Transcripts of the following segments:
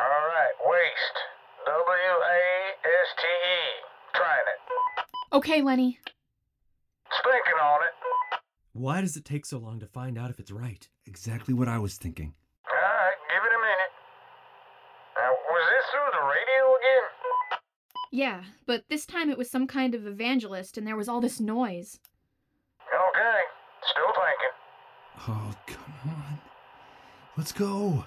All right, waste. W A S T E. Trying it. Okay, Lenny. Spanking on it. Why does it take so long to find out if it's right? Exactly what I was thinking. All right, give it a minute. Now, was this through the radio again? Yeah, but this time it was some kind of evangelist and there was all this noise. Okay, still thinking. Oh, come on. Let's go.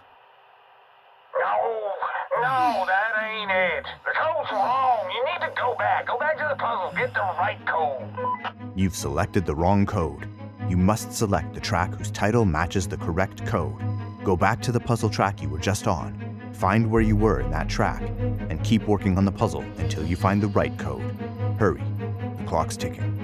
No, that ain't it. The code's wrong. You need to go back. Go back to the puzzle. Get the right code. You've selected the wrong code. You must select the track whose title matches the correct code. Go back to the puzzle track you were just on, find where you were in that track, and keep working on the puzzle until you find the right code. Hurry, the clock's ticking.